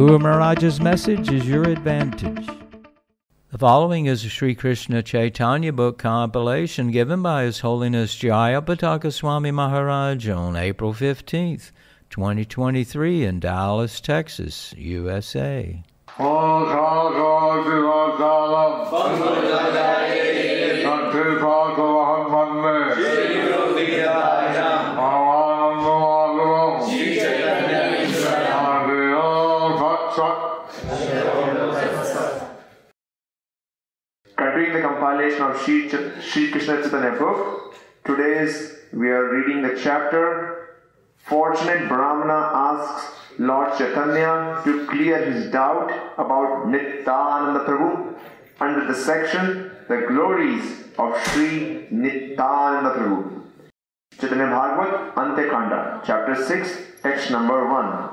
Guru Maharaj's message is your advantage. The following is a Sri Krishna Chaitanya book compilation given by His Holiness Jaya Pataka Swami Maharaj on April 15th, 2023 in Dallas, Texas, USA. compilation of Sri, Ch- Sri Krishna Chaitanya book, today's we are reading the chapter Fortunate Brahmana asks Lord Chaitanya to clear his doubt about Nityananda Prabhu under the section The Glories of Sri Nityananda Prabhu. Chaitanya Bhagavat Antekanda, chapter 6, text number 1.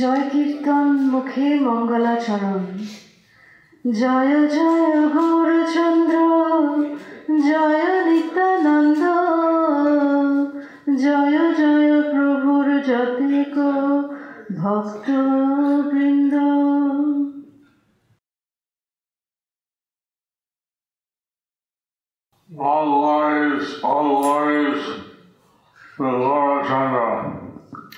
জয় কীর্তন মুখে মঙ্গলাচরণ জয় জয় গৌরচন্দ্র জয় নিত্যানন্দ জয় জয় প্রভুর যতিক ভক্ত বৃন্দ All glories, all glories to Lord Chandra.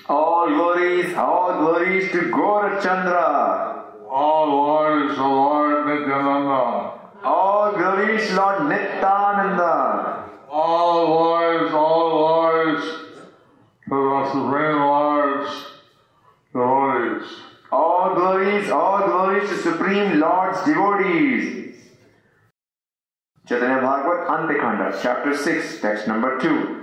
All glories, all glories to Gaurachandra. All glories to Lord Nityananda. All glories, Lord Nityananda. All glories, all glories to the Supreme Lord's devotees. All glories, all glories to Supreme Lord's devotees. Chaitanya Bhagavat Antekanda, chapter 6, text number 2.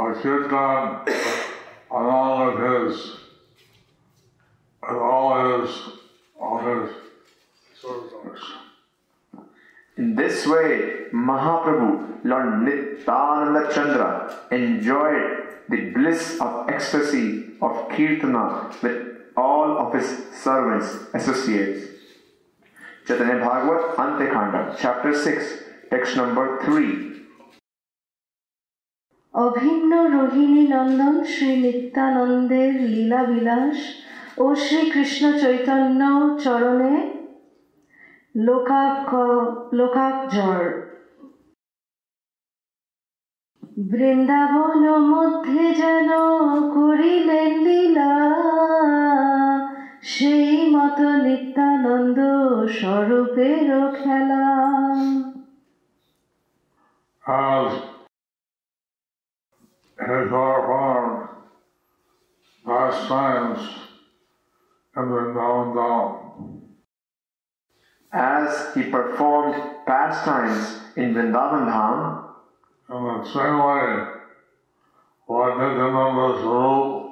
bliss of Kirtan along with his, with all his, all his servitors. In this way, Mahaprabhu, Lord Nityananda Chandra, enjoyed the bliss of ecstasy of Kirtana with all of his servants, associates. Chaitanya Bhagavat chapter 6, text number 3. অভিন্ন রোহিণী নন্দন, শ্রী নিত্যানন্দের লীলা বিলাস ও শ্রী কৃষ্ণ চৈতন্য চরণে লোকাক লোকাকজর বৃন্দাবন মধ্যে যেন করিলেন লীলা, সেই মতো নিত্যানন্দ স্বরূপের খেলা। As his performed pastimes in Vrindavan Dham. As he performed pastimes in Vrindavan Dham, In the same way, Lord Nityananda's rule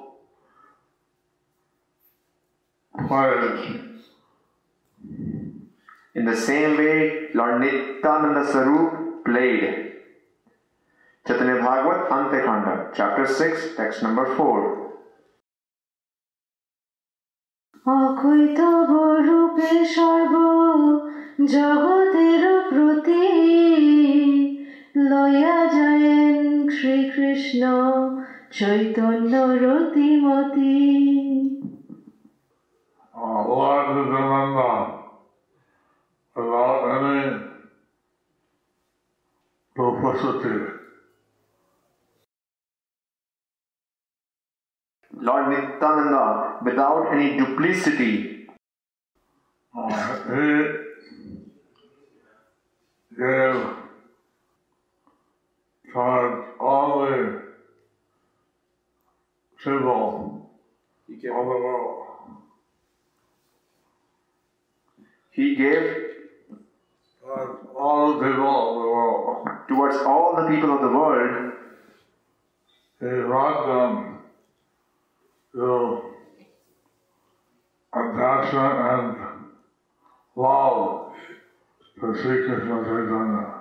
played in the same way Lord Nityananda Swarup played. Bhagavat Antekanda, chapter 6, text number 4. অকৈতব রূপে সর্ব জগতের প্রতি লয়া যায়েন Shrikrishna Chaitanya রতিমতি uh, Lord Nityananda without any duplicity. Lord Nityananda, without any duplicity, uh, he gave towards all the people of the world. he gave Towards all the people of the world. towards all the people of the world, He brought them to attachment and love to Sri Krishna Chaitanya.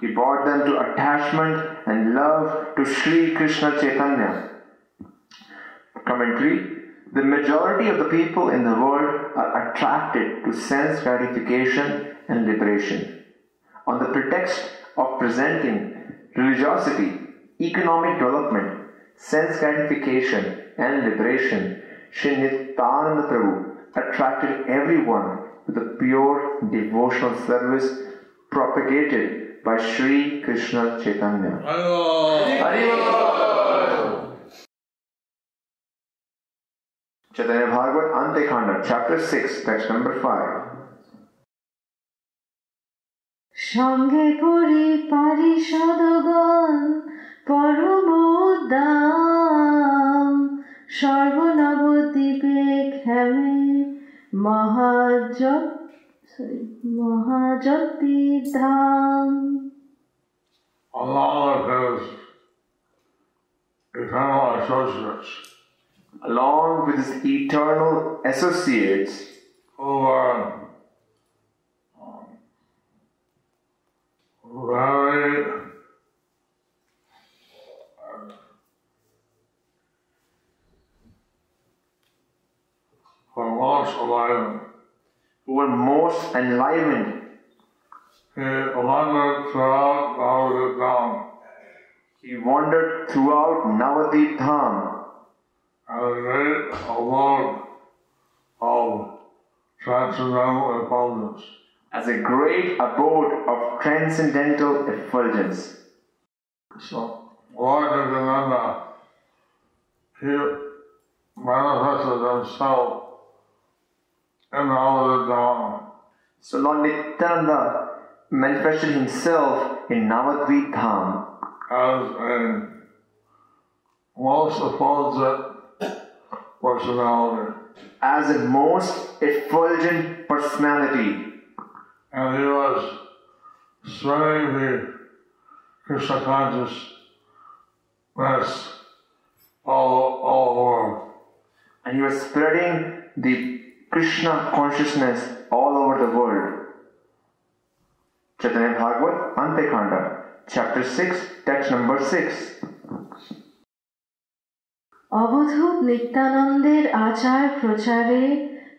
he brought them to attachment and love to Sri Krishna Chaitanya. Commentary The majority of the people in the world are attracted to sense gratification and liberation. On the pretext of presenting religiosity, economic development, sense gratification, and liberation, Sri Nityananda Prabhu attracted everyone to the pure devotional service propagated by Sri Krishna Chaitanya. Chaitanya Bhagavat Antekanda, chapter 6, text number 5. সঙ্গে করি পারিষদগণ পরম উদ্দাম সর্বনবদ্বীপে খেমে মহাজ মহাজতি ধাম Along with his eternal associates Along with his eternal associates who were um, very for most alive. who were most enlivened, He wandered throughout our town he wandered throughout Navadvip Dham as a great abode of transcendental effulgence. as a great abode of transcendental effulgence. So, Lord Nityananda, he manifested himself in our town So Lord Nityananda manifested himself in Navadvip Dham as a most effulgent personality. as a most effulgent personality, And he was spreading the Krishna consciousness all, all over. and he was spreading the Krishna consciousness all over the world. Chaitanya Bhagavat, Antekanda, chapter 6, text number 6. অবধূত নিত্যানন্দের আচার প্রচারে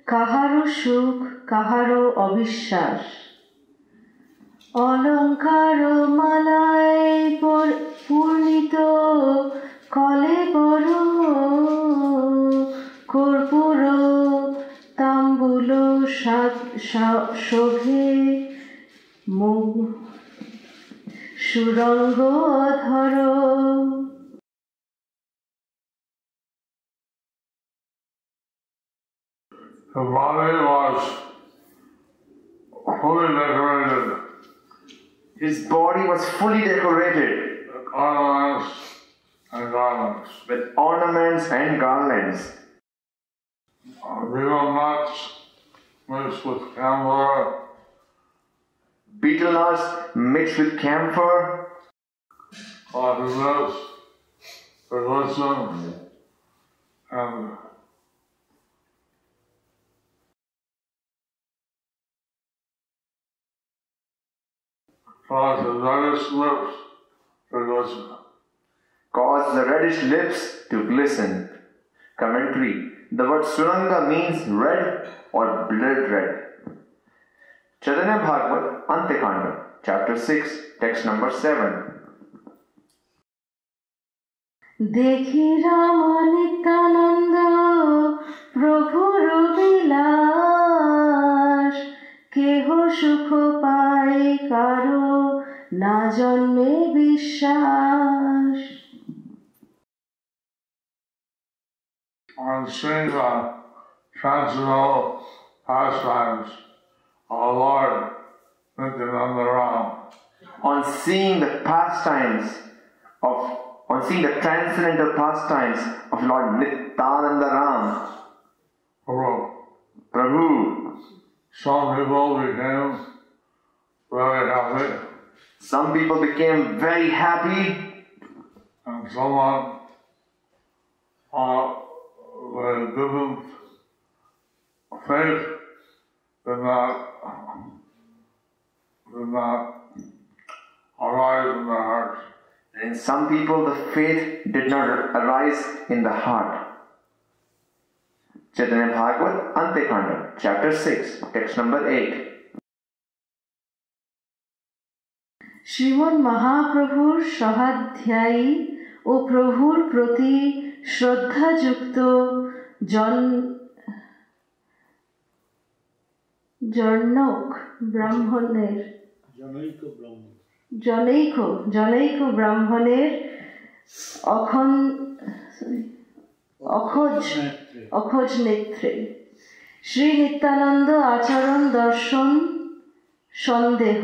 কাহারও সুখ কাহারও অবিশ্বাস অলঙ্কার মালায় পর- পূর্ণিত সুরঙ্গ ধর The body was fully decorated His body was fully decorated with ornaments and garments. with ornaments and garlands. Uh, Betel nuts mixed with camphor, Betel nuts mixed with camphor, coffee lips, religion, and cause the reddish lips to glisten. cause the reddish lips to glisten. Commentary The word Suranga means red or blood red. Chaitanya Bhagavat, Antekanda, chapter 6, text number 7. দেখি রাম নিত্যানন্দ প্রভুর বিলাস কেহ সুখ পায় কারও না জন্মে বিশ্বাস on seeing the transcendental pastimes of Lord. On seeing the pastimes of on seeing the transcendental pastimes of Lord Nityananda Ram, Prabhu. Prabhu, Some people became very happy, some people became very happy, and someone uh, they didn't faith did not did not arise in their hearts. and in some people the faith did not arise in the heart. Chaitanya Bhagavat, Antekanda, chapter 6, text number 8. শ্রীমন মহাপ্রভুর সহাধ্যায়ী ও প্রভুর প্রতি শ্রদ্ধাযুক্ত জন জনক ব্রাহ্মণের জনৈক জনৈক ব্রাহ্মণের অখন অখোজ অখোজ নেত্রে। শ্রী নিত্যানন্দ আচরণ দর্শন সন্দেহ।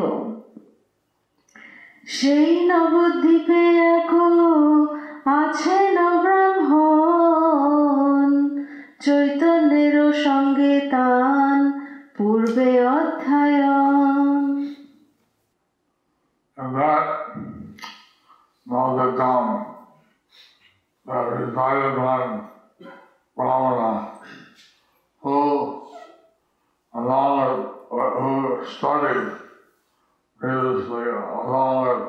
সেই নবদ্বীপে এক আছে ব্রাহ্মণ চৈতন্যের সঙ্গে তান পূর্বে অধ্যায়ন And that Malgadam that resided on Brahmana, who along with, who studied previously along with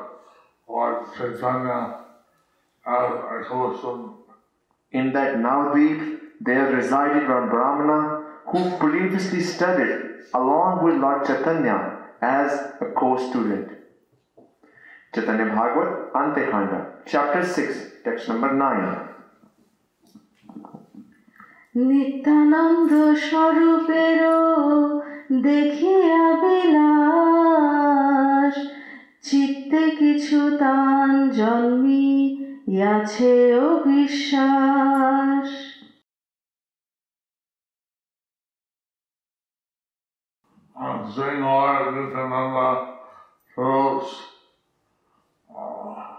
Lord Chaitanya as a custom In that Navadvip, there resided one Brahmana who previously studied along with Lord Chaitanya as a co-student. Chaitanya Bhagavat, Antekanda, chapter 6, text number 9. Nityananda স্বরূপের দেখিয়া বিলাস চিত্তে কিছু তান জন্মি ইয়াছে and sing loudly to another throats uh,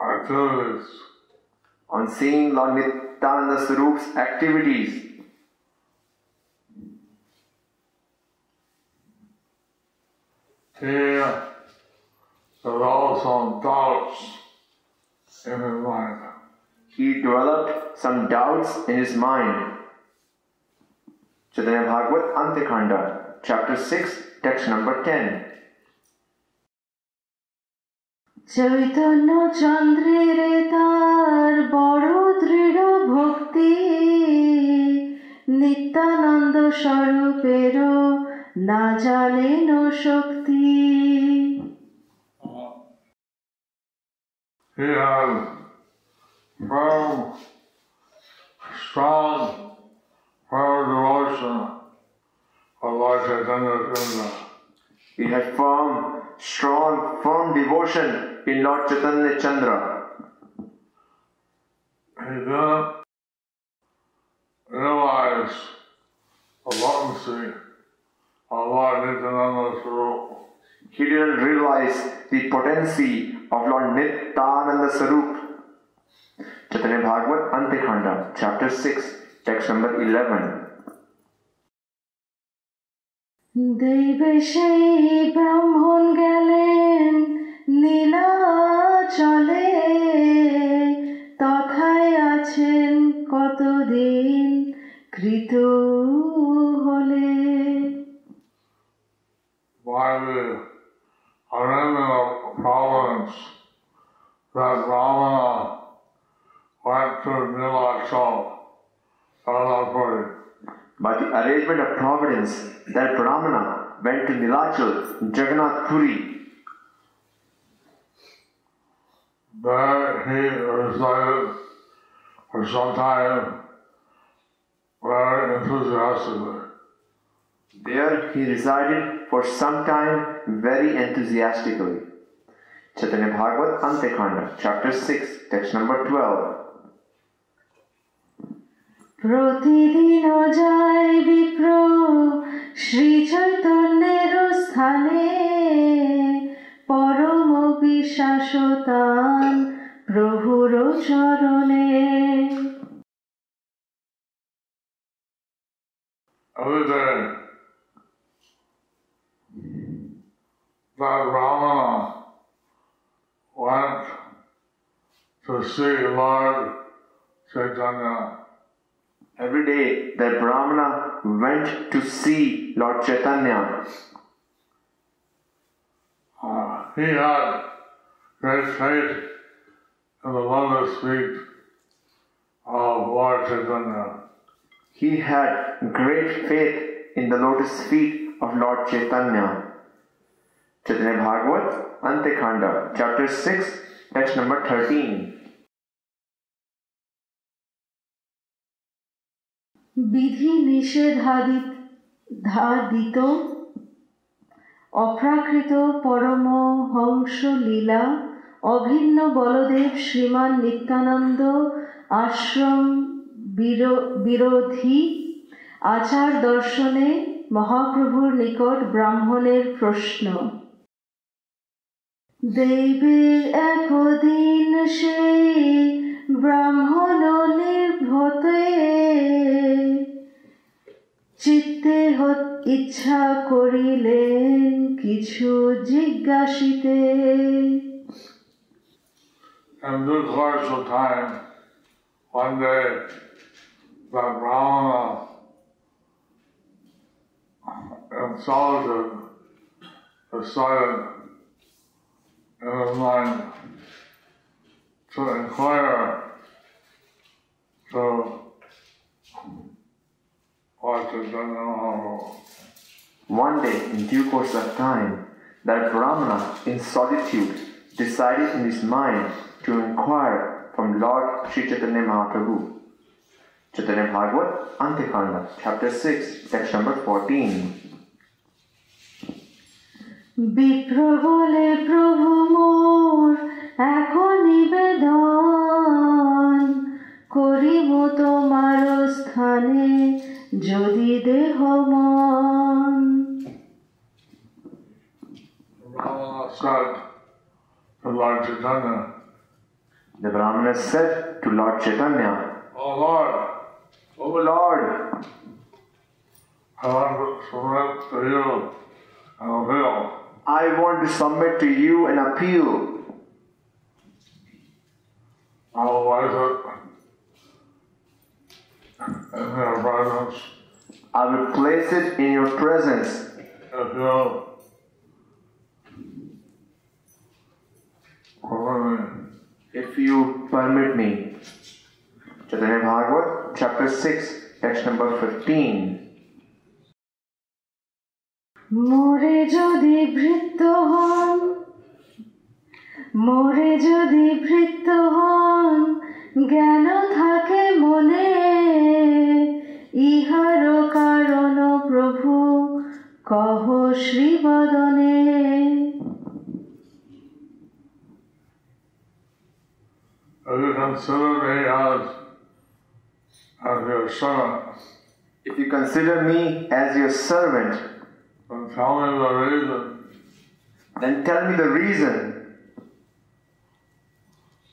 activities. On seeing Lord Nityananda Swarup's activities. There developed some doubts in his mind. He developed some doubts in his mind. Chaitanya Bhagavat, Antekanda, chapter 6, text number 10. Chaitanya চন্দ্রের তার বড় দৃঢ় ভক্তি নিত্যানন্দ স্বরূপের না জানেন শক্তি He firm, strong, devotion of Lord Chaitanya Chandra. He had firm, strong, firm devotion in Lord Chaitanya Chandra. He didn't realize the potency of Lord Swarup. He didn't realize the potency of Lord Nityananda Swarup. Chaitanya Bhagavat, Antekanda, chapter 6, text number 11. दैवशै Brahma to Nilachal, Jagannath Puri. There he resided for some time very enthusiastically. There he resided for some time very enthusiastically. Chaitanya Bhagavat, Antekanda, chapter 6, text number 12. প্রতিদিন যায় বিপ্র শ্রী চৈতন্যের স্থানে পরম প্রভুর চরণে that Brahmana went to see Lord Chaitanya. Every day that Brahmana went to see Lord Chaitanya he had great faith in the lotus feet of Lord Chaitanya. He had great faith in the lotus feet of Lord Chaitanya. Chaitanya Bhagavat, Antekhanda, chapter 6, text number 13. विधि निषेधादित धादितों অপ্রাকৃত পরম হংস লীলা, অভিন্ন বলদেব শ্রীমান নিত্যানন্দ, আশ্রম বিরো- বিরোধী আচার দর্শনে মহাপ্রভুর নিকট ব্রাহ্মণের প্রশ্ন। দেবের একদিন সেই ব্রাহ্মণ নির্ভতে চিত্তে হত- ইচ্ছা করিলেন কিছু জিজ্ঞাসিতে In due course of time, one day, that Brahmana insulted decided in his mind to inquire to One day, in due course of time, that Brahmana, in solitude, decided in his mind to inquire from Lord Sri Chaitanya Mahaprabhu. Chaitanya Bhagavat, Antekhanda, chapter 6, text number 14. বিপ্র বলে প্রভু মোর এখন নিবেদন করিব তোমার স্থানে যদি দেহ মন Brahmana said to Lord Chaitanya, The Brahmana said to Lord Chaitanya, Oh Lord, O Lord, I want to submit to you an appeal. I want to submit to you an appeal. I will place it in your presence I will place it in your presence if you permit me. if you permit me. Chaitanya Bhagavat, chapter 6, text number 15. মোরে যদি ভৃত্য হন মোরে যদি ভৃত্য হন জ্ঞান শ্রীবদনে If you consider me as, as your servant, If you consider me as your servant, then tell me the reason then tell me the reason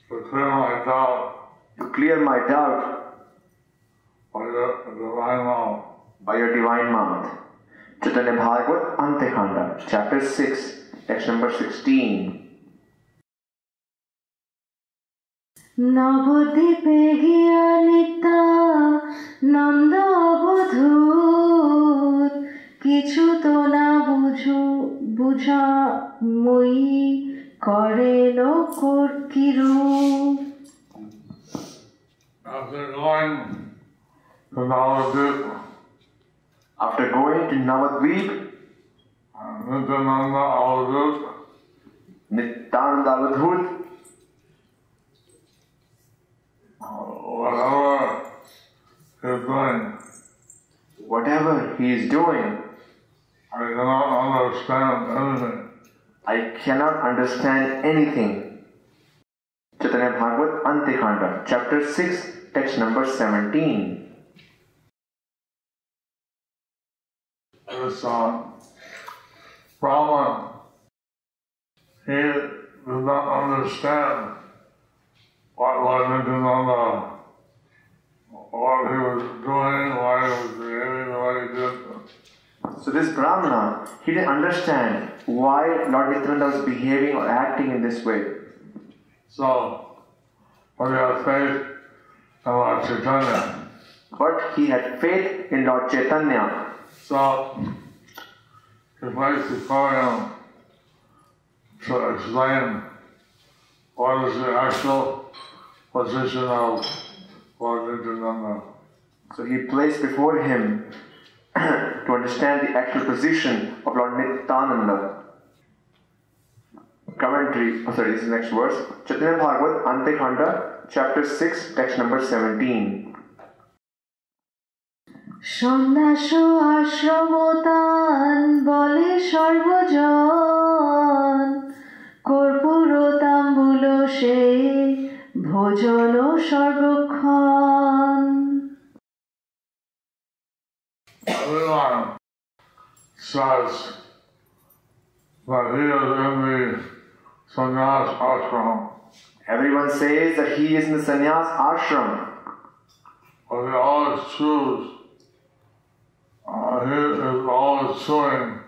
to clear my doubt to clear my doubt by your divine law. by your divine mouth. Chaitanya Bhagavat Antyakhanda chapter six text number sixteen নবদ্বীপে গিয়া নিতা নন্দ অবধূত কিছু তো না বুঝু বুঝা মই করে লোকর কিরূপ After going to Navadvipa, After going to Navadvip, Nityananda Avadhut, Nityananda Avadhut, whatever he's doing, whatever he is doing, I cannot understand anything. I cannot understand anything. Chaitanya Bhagavat, Antekhanda, chapter 6, text number 17. This uh, Brahman, he did not understand what Lord Nityananda, what he was doing, why he was behaving the way he did. So this Brahmana, he didn't understand why Lord Nityananda was behaving or acting in this way. So, when you have faith in Lord Chaitanya, But he had faith in Lord Chaitanya. So he placed before him to explain what is the actual position of Lord Nityananda. So he placed before him to understand the actual position of Lord Nityananda. Commentary, oh sorry, this is the next verse. Chaitanya Bhagavat, Antekhanda, chapter 6, text number 17. সন্ন্যাস আশ্রমতান বলে সর্বজন কর্পূর তাম্বুল সে ভোজন সর্বক্ষণ Everyone says that he is in the sannyas ashram, Everyone says that he is in the sannyas ashram, but he always choose, uh, he is always chewing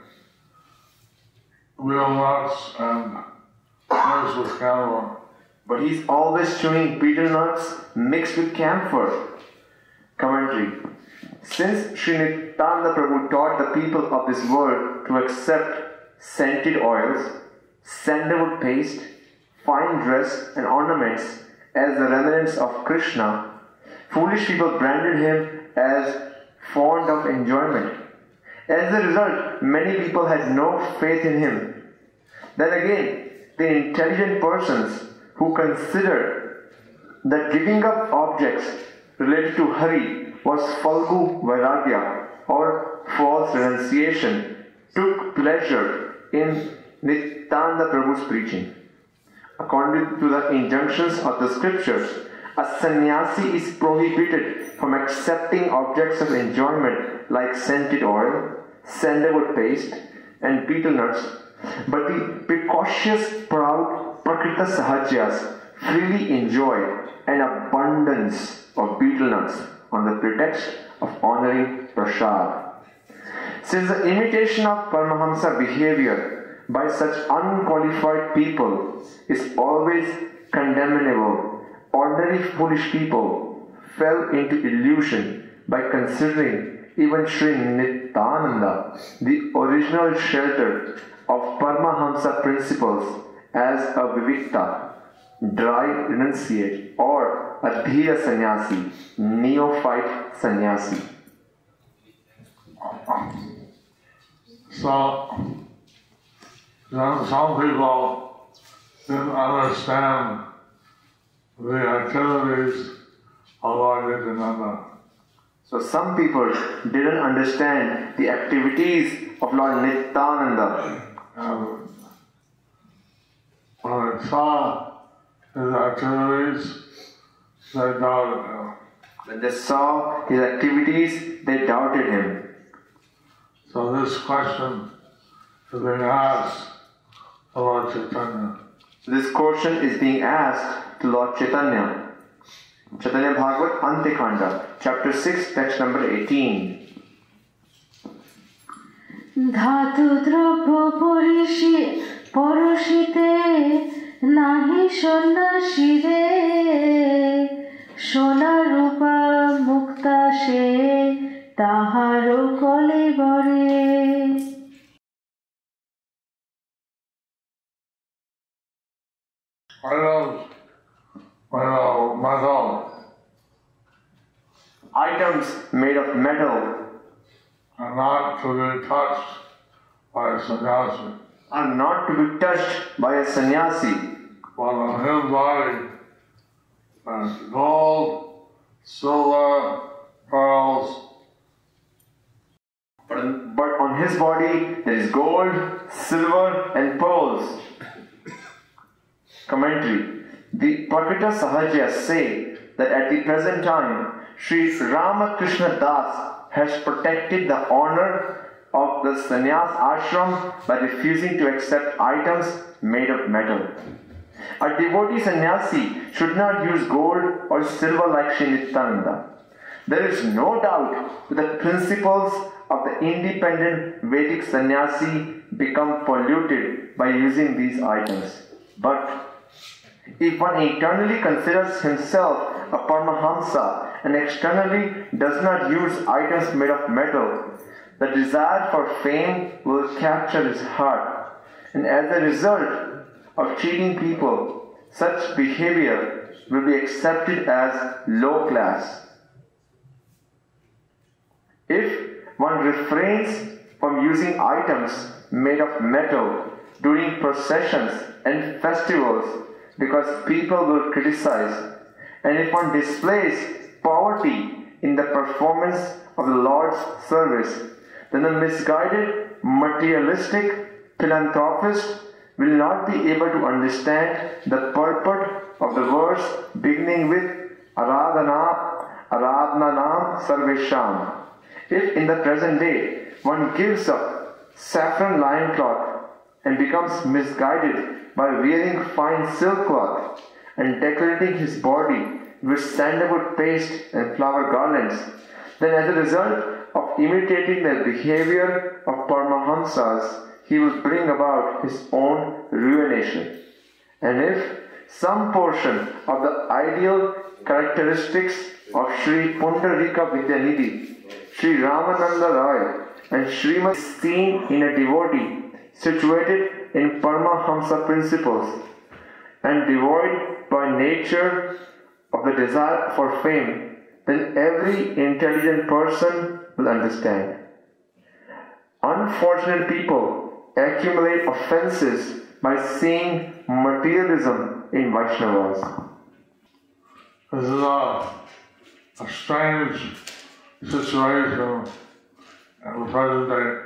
real nuts and mixed with camphor. but he's always chewing betel nuts mixed with camphor. Commentary. Since Sri Nityananda Prabhu taught the people of this world to accept scented oils, sandalwood paste, fine dress, and ornaments as the remnants of Krishna, foolish people branded him as fond of enjoyment. As a result, many people had no faith in him. Then again, the intelligent persons who considered that giving up objects related to Hari was Falgu Vairagya or false renunciation took pleasure in Nityananda Prabhu's preaching. According to the injunctions of the scriptures, a sannyasi is prohibited from accepting objects of enjoyment like scented oil, sandalwood paste, and betel nuts, but the precocious, proud Prakrita Sahajas freely enjoy an abundance of betel nuts on the pretext of honoring prasad. Since the imitation of Paramahamsa behavior by such unqualified people is always condemnable, ordinary foolish people fell into illusion by considering even Sri Nityananda, the original shelter of Paramahamsa principles, as a Vivikta, dry renunciate, or a Dhira sannyasi, neophyte sannyasi. So, some people didn't understand the activities of Lord Nityananda. So some people didn't understand the activities of Lord Nityananda. And when they saw his activities, they doubted him. When they saw his activities, they doubted him. So this question is being asked Lord Chaitanya. So this question is being asked to Lord Chaitanya. Chaitanya Bhagavat Antikhanda, chapter 6, text number 18. ধাতু দ্রব্য পরিষি পরশিতে নাহি সন্ন্যাসীরে সোনা রূপা মুক্তা সে তাহারও কলে বরে Items metal Items made of metal. Are not to be touched by a sannyasi, are not to be touched by a sannyasi, but on his body there's gold, silver, pearls, but but on his body there is gold, silver, and pearls. Commentary The Prakrita Sahajas say that at the present time, Sri Ramakrishna Das has protected the honor of the sannyas ashram by refusing to accept items made of metal. A devotee sannyasi should not use gold or silver like Sri Nityananda. There is no doubt that the principles of the independent Vedic sannyasi become polluted by using these items. But if one internally considers himself a Paramahamsa and externally does not use items made of metal, the desire for fame will capture his heart. And as a result of cheating people, such behavior will be accepted as low class. If one refrains from using items made of metal during processions and festivals because people will criticize, and if one displays poverty in the performance of the Lord's service, then the misguided, materialistic philanthropist will not be able to understand the purport of the verse beginning with Aradhana, Aradhanam Sarvesham. If in the present day one gives up saffron lion cloth and becomes misguided by wearing fine silk cloth and decorating his body with sandalwood paste and flower garlands, then as a result of imitating the behavior of Paramahamsas, he will bring about his own ruination. And if some portion of the ideal characteristics of Sri Pundarika Vidyanidhi, Sri Ramananda Roy, and Srimad is seen in a devotee situated in Paramahamsa principles and devoid by nature of the desire for fame, then every intelligent person will understand. Unfortunate people accumulate offenses by seeing materialism in Vaishnavas. This is a, a strange situation in the present day.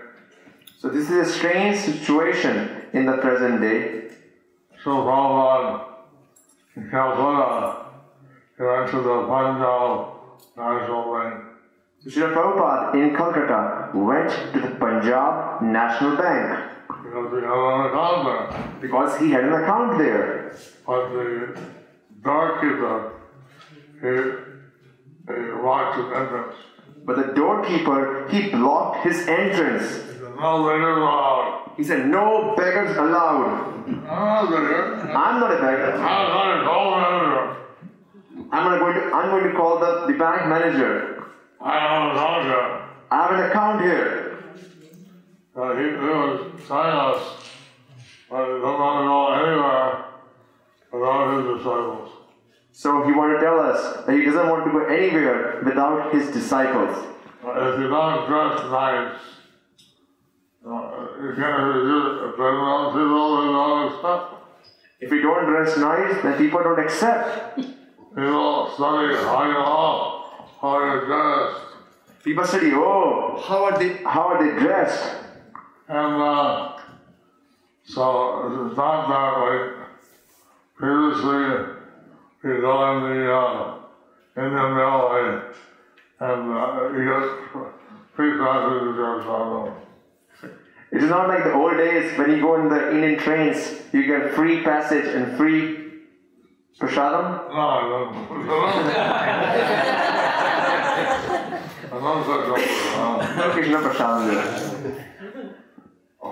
So, this is a strange situation in the present day. So Prabhupada he went to the Punjab National Bank So, Srila Prabhupada in Calcutta went to the Punjab National Bank because he had an account there. because he had an account there. But the doorkeeper, he, he his entrance. But the doorkeeper, he blocked his entrance. No beggars allowed. He said, No beggars allowed. I'm not a beggar. I'm not a beggar. I'm going to call the. I'm going to I'm going to call the, the bank manager. I have an account here. I have an account here. Uh, he, he was telling us that he doesn't want to go anywhere without his disciples. So he wanted to tell us that he doesn't want to go anywhere without his disciples. Uh, If you don't dress nice, uh, you can't do it. If they don't the If we don't dress nice, then people don't accept. people study how you look, how dressed. People study, oh, how are they how are they dressed? And uh, so it's not that way. Previously, you go in the uh, Indian Railway and uh, you get free passes to Jerusalem. It is not like the old days when you go in the Indian trains, you get free passage and free prasadam. No, something. No Krishna. Uh,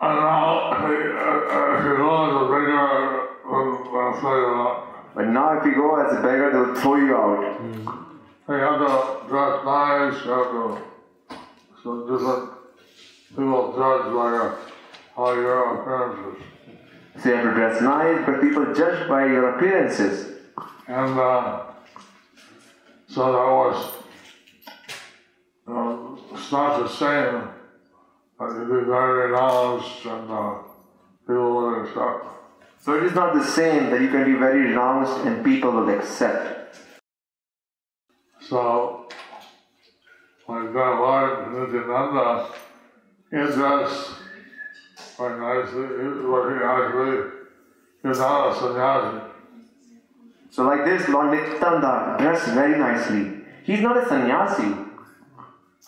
and now, if you go to the bigger, uh, say, But now if you go as a beggar, they'll throw you out. You have to dress nice, you have to, so different people judge by how your appearance is. So you have to dress nice, but people judge by your appearances. And uh, so that was, uh, it's not the same, but you be very announced and uh, people will accept. So it is not the same that you can be very renounced and people will accept. So, my grandmother, Nityananda, he dressed quite nicely, he actually, he's not a sannyasi. So like this, Lord Nityananda dressed very nicely. He's not a sannyasi.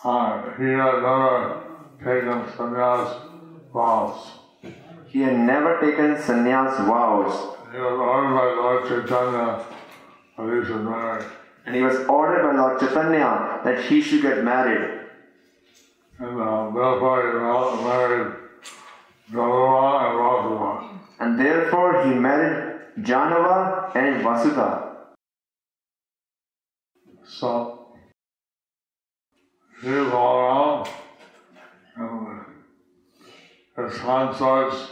uh, he had never taken sannyas vows. He had never taken sannyas vows, He was ordered by Lord Chaitanya that he should marry. And he was ordered by Lord Chaitanya that he should get married. And uh, therefore he married Gaura and Vasudha. And therefore he married Janava and Vasudha. So all around and his consorts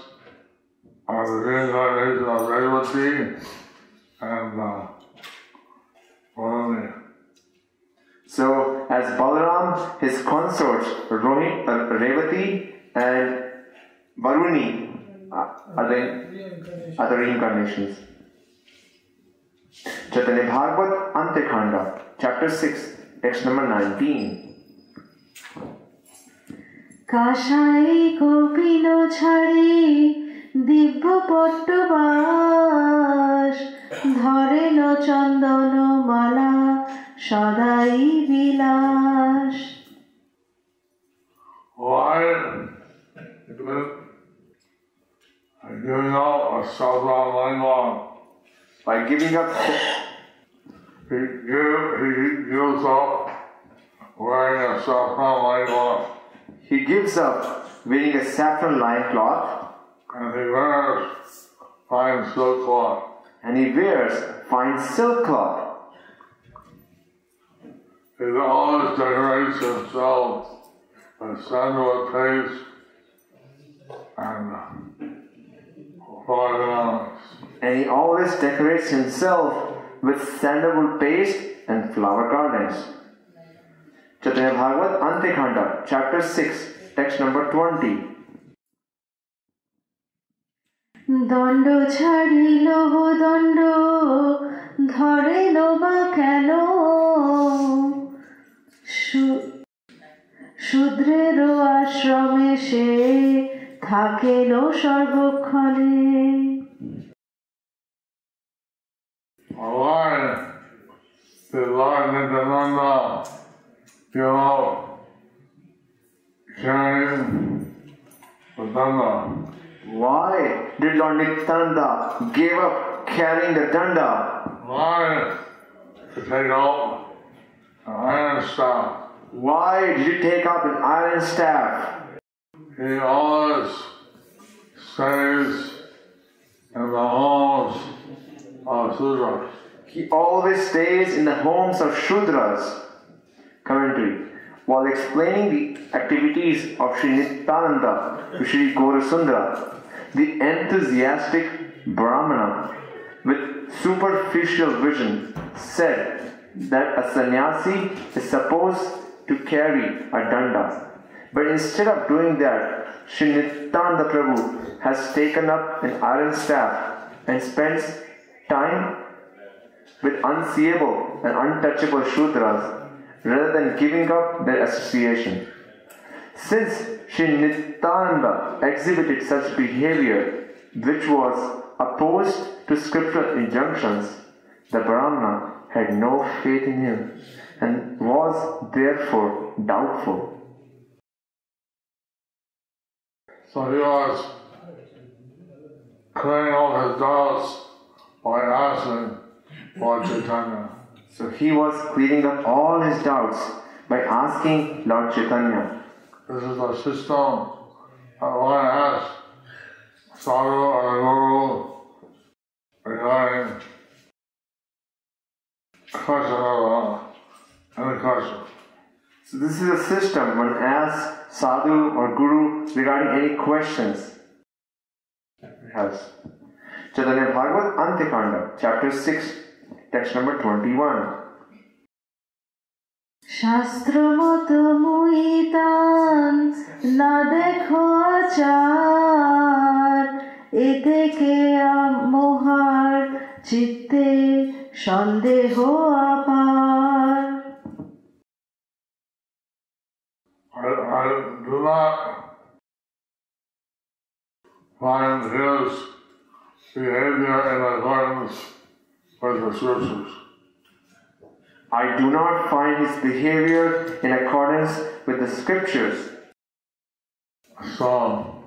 are the reincarnation of Revati and uh, So, as Balaram, his consorts Rohit, uh, Revati and Varuni uh, are the are the reincarnations. Chaitanya Bhagavat Antekhanda, chapter 6, text number 19. Kasai Kapil ছাড়ি দিব্য পট্টবাস ধরেন চন্দন মালা সদাই বিলাস Why giving out a saffron lingam? By giving up, He, give, he gives up wearing a saffron lingam he gives up wearing a saffron lion cloth and he wears fine silk cloth. and he wears fine silk cloth. He always decorates himself with sandalwood paste and flower garlands. And he always decorates himself with sandalwood paste and flower garlands. Chaitanya Bhagavat Antekhanda, chapter 6, text number 20. দণ্ড ছাড়িল দণ্ড ধরে বা কেন শু- শূদ্রের আশ্রমে সে থাকেন সর্বক্ষণে Why did Lord Nityananda give out carrying the danda? Why did Lord Nityananda give up carrying the danda? Why to take out an staff? Why did you take up an iron staff? He always stays in the homes of Sudras. He always stays in the homes of Shudras. Commentary. While explaining the activities of Sri Nityananda to Sri Gaurasundara, the enthusiastic Brahmana with superficial vision said that a sannyasi is supposed to carry a danda. But instead of doing that, Sri Prabhu has taken up an iron staff and spends time with unseeable and untouchable Shudras rather than giving up their association. Since Sri exhibited such behavior which was opposed to scriptural injunctions, the Brahmana had no faith in him and was therefore doubtful. So he was clearing all his doubts by asking Lord Chaitanya. So he was clearing up all his doubts by asking Lord Chaitanya. This is a system that one asks Sadhu or Guru regarding question of uh, any question. So this is a system one asks sadhu or guru regarding any questions. Yes. Chaitanya Bhagavat Antikanda, chapter 6, text number 21. শাস্ত্র মতো মুইতান না দেখো আচার এ থেকে মোহার চিত্তে সন্দেহ আপার I, I do not find his behavior in accordance with the scriptures. I do not find his behavior in accordance with the scriptures. So,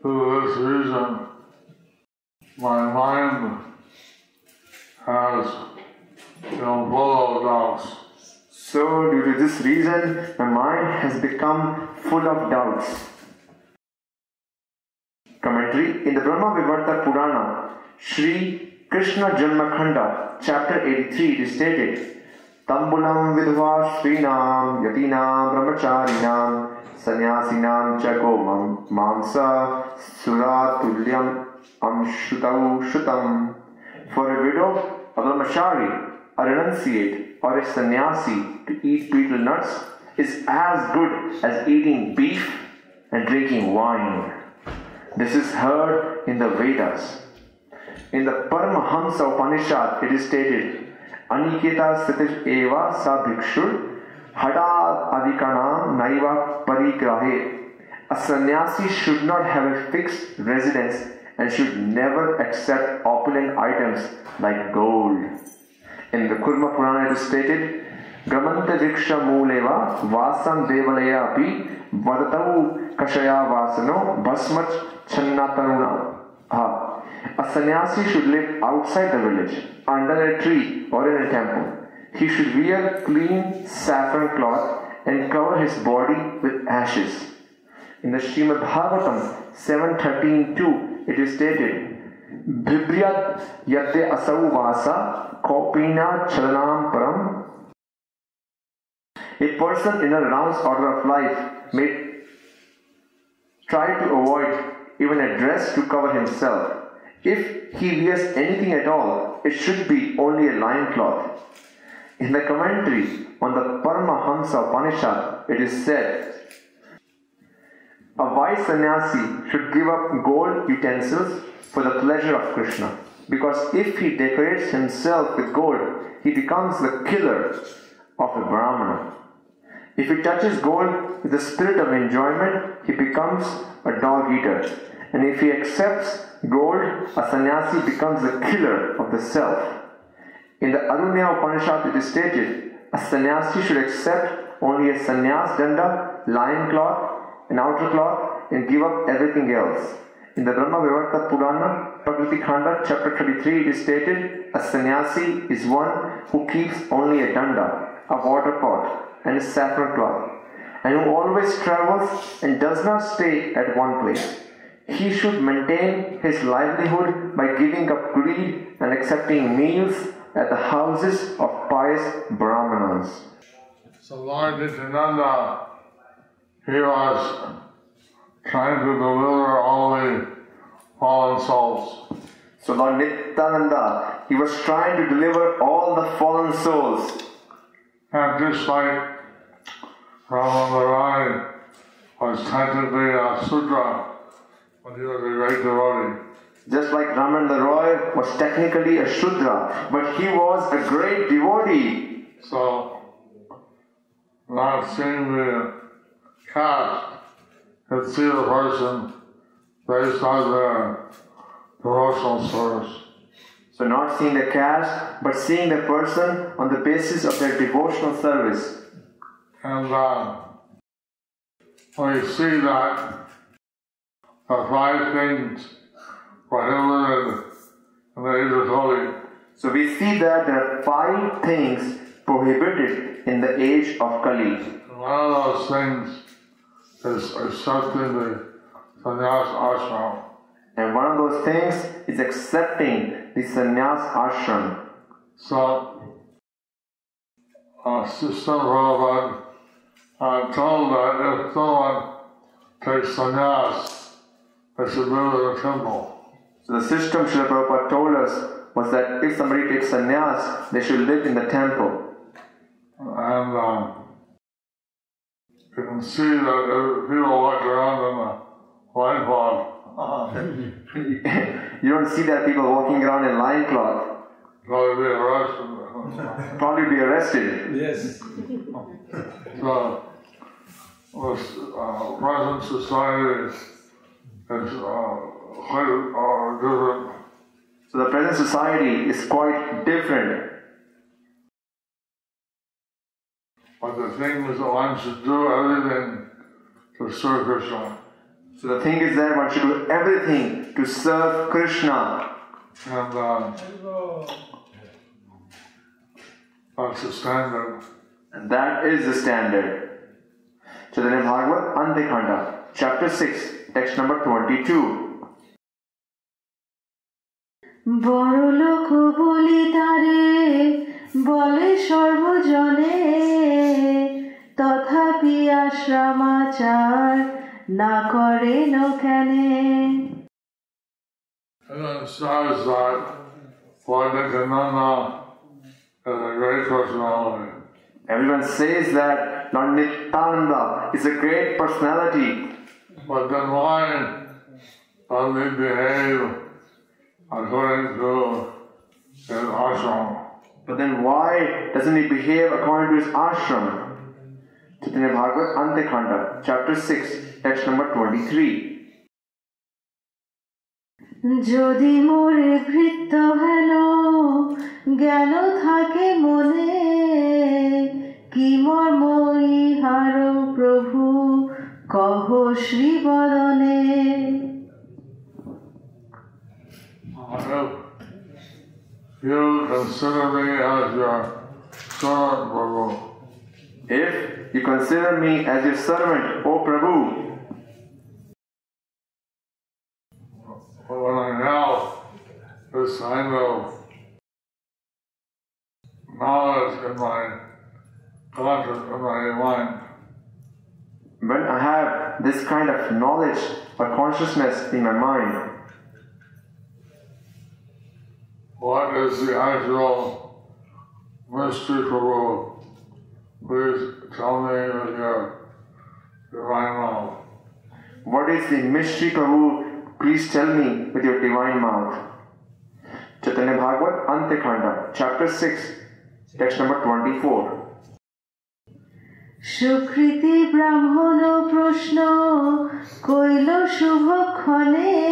for this reason, my mind has been full of doubts. So, due to this reason, my mind has become full of doubts. Commentary In the Brahma Vivarta Purana, Sri Krishna Janmakhanda, chapter 83, it is stated Tambulam vidva srinam yatinam brahmacharinam sannyasinam cha gomam mamsa suratulyam amshutau shutam. For a widow, a brahmachari, a renunciate, or a sannyasi to eat betel nuts is as good as eating beef and drinking wine. This is heard in the Vedas. In the Paramahamsa Upanishad, it is stated, Aniketa Satish Eva Sa Bhikshur Hada Adikana Naiva Parigrahe. A sannyasi should not have a fixed residence and should never accept opulent items like gold. In the Kurma Purana, it is stated, Gamanta Viksha Muleva Vasam Devalaya Api Vadatau Kashaya Vasano Bhasmach Channatanuna. A sannyasi should live outside the village, under a tree or in a temple. He should wear clean saffron cloth and cover his body with ashes. In the Srimad Bhagavatam 7.13.2, it is stated, Bhibryat yadde asau vasa kopina param. A person in a renounced order of life may try to avoid even a dress to cover himself. If he wears anything at all, it should be only a loincloth. In the commentary on the Paramahamsa Upanishad, it is said, a wise sannyasi should give up gold utensils for the pleasure of Krishna. Because if he decorates himself with gold, he becomes the killer of a Brahmana. If he touches gold with the spirit of enjoyment, he becomes a dog eater. And if he accepts gold, a sannyasi becomes the killer of the self. In the Arunya Upanishad, it is stated a sannyasi should accept only a sannyas danda, lion cloth, an outer cloth, and give up everything else. In the Brahma Vivarta Purana, Prakriti Khanda, chapter 33, it is stated a sannyasi is one who keeps only a danda, a water pot, and a saffron cloth, and who always travels and does not stay at one place. He should maintain his livelihood by giving up greed and accepting meals at the houses of pious Brahmanas. So Lord Nityananda, he was trying to deliver all the fallen souls. So Lord Nityananda, he was trying to deliver all the fallen souls. And just like Ramanujan was technically a Sudra when he was a great devotee. Just like Raman Roy was technically a Shudra, but he was a great devotee. So, not seeing the caste, could see the person based on their devotional service. So not seeing the cash, but seeing the person on the basis of their devotional service. And uh, we see that the five things prohibited in the age of Kali. So we see that there are five things prohibited in the age of Kali. And one of those things is accepting the sannyas ashram. And one of those things is accepting the sannyas ashram. So, uh, Srila Prabhupada uh, told that if someone takes sannyas, they should build in a temple. So the system Srila Prabhupada told us was that if somebody takes sannyas, they should live in the temple. And um, you can see that uh, people walk around in a loincloth. you don't see that people walking around in loincloth, Probably be arrested. probably be arrested. Yes. so, this uh, present society is uh, quite uh, different So the present society is quite different. what the thing is that one should do other than to serve Krishna. So the thing is that one should do everything to serve Krishna. And um, that's the standard. And that is the standard. So Chaitanya Bhagavat Antekhanda, chapter 6, text number 22. বড় লোক বলি তারে বলে সর্বজনে তথাপি আশ্রমাচার না করেন কেনে And then it says that Lord Nityananda is a great personality. Everyone says that Lord Nityananda is a great personality, But then why don't they behave according to his ashram? But then why doesn't he behave according to his ashram? Chaitanya Bhagavat, Antikhanda, chapter 6, text number 23. যদি মোরে ভৃত্য হেন জ্ঞান থাকে মনে কি মর্ম ইহার প্রভু কহ শ্রীবদনে you consider me as your servant, Prabhu, If you consider me as your servant, O Prabhu, when I have this kind of knowledge in my conscience, in my mind, when I have this kind of knowledge or consciousness in my mind, what is the actual mystery, Prabhu? Please tell me with your divine mouth. what is the mystery, Prabhu? Please tell me with your divine mouth. Chaitanya Bhagavat, Antikhanda, chapter 6, text number 24. সুকৃতি ব্রাহ্মণ প্রশ্ন কইল শুভক্ষণে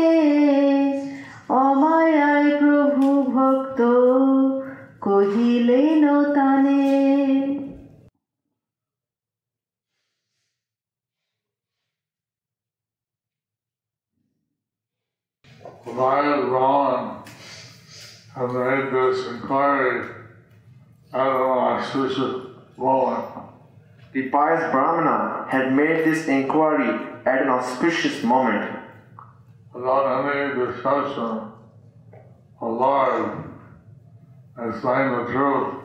had made this inquiry at an auspicious moment without any discussion, the Lord explained the truth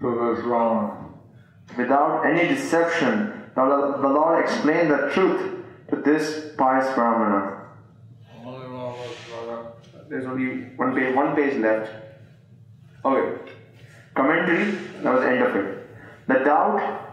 to this Brahman. without any deception. The the Lord explained the truth to this pious Brahmana. Only one was brother. There's only one page, one page left. Okay. Commentary, that was the end of it. The doubt.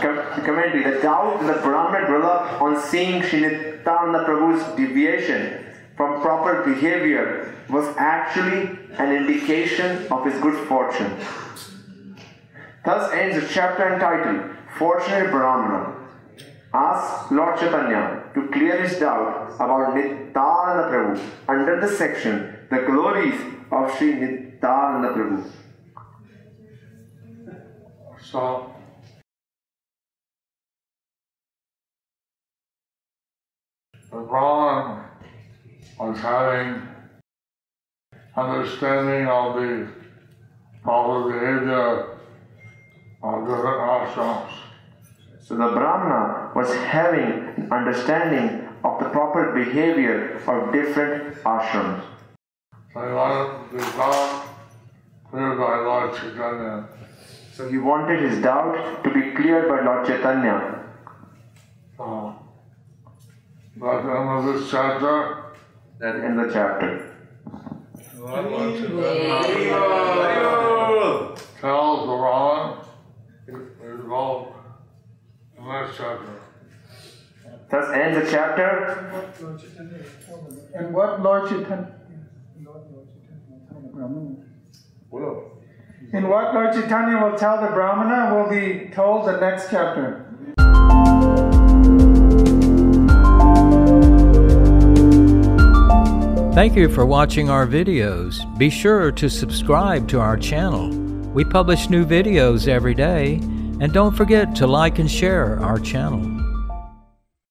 Com- commentary. The doubt that the Brahmin developed on seeing Srinityananda Prabhu's deviation from proper behavior was actually an indication of his good fortune. Thus ends the chapter entitled Fortunate Brahmana Ask Lord Chaitanya to clear his doubt about Nityananda Prabhu under the section The Glories of Sri Nityananda So, the Brahman was having understanding of the proper behavior of different ashrams. So the Brahmana was having understanding of the proper behavior of different ashrams. So he wanted to be taught clear by Lord Chaitanya. So he wanted his doubt to be cleared by Lord Chaitanya. So, that's the end of this chapter. That ends the chapter. Lord Chaitanya tells the Brahman, is involved in the chapter. Thus ends the chapter. And what Lord Chaitanya, in what Lord Chaitanya will tell the Brahmana will be told the next chapter. Thank you for watching our videos. Be sure to subscribe to our channel. We publish new videos every day, and don't forget to like and share our channel.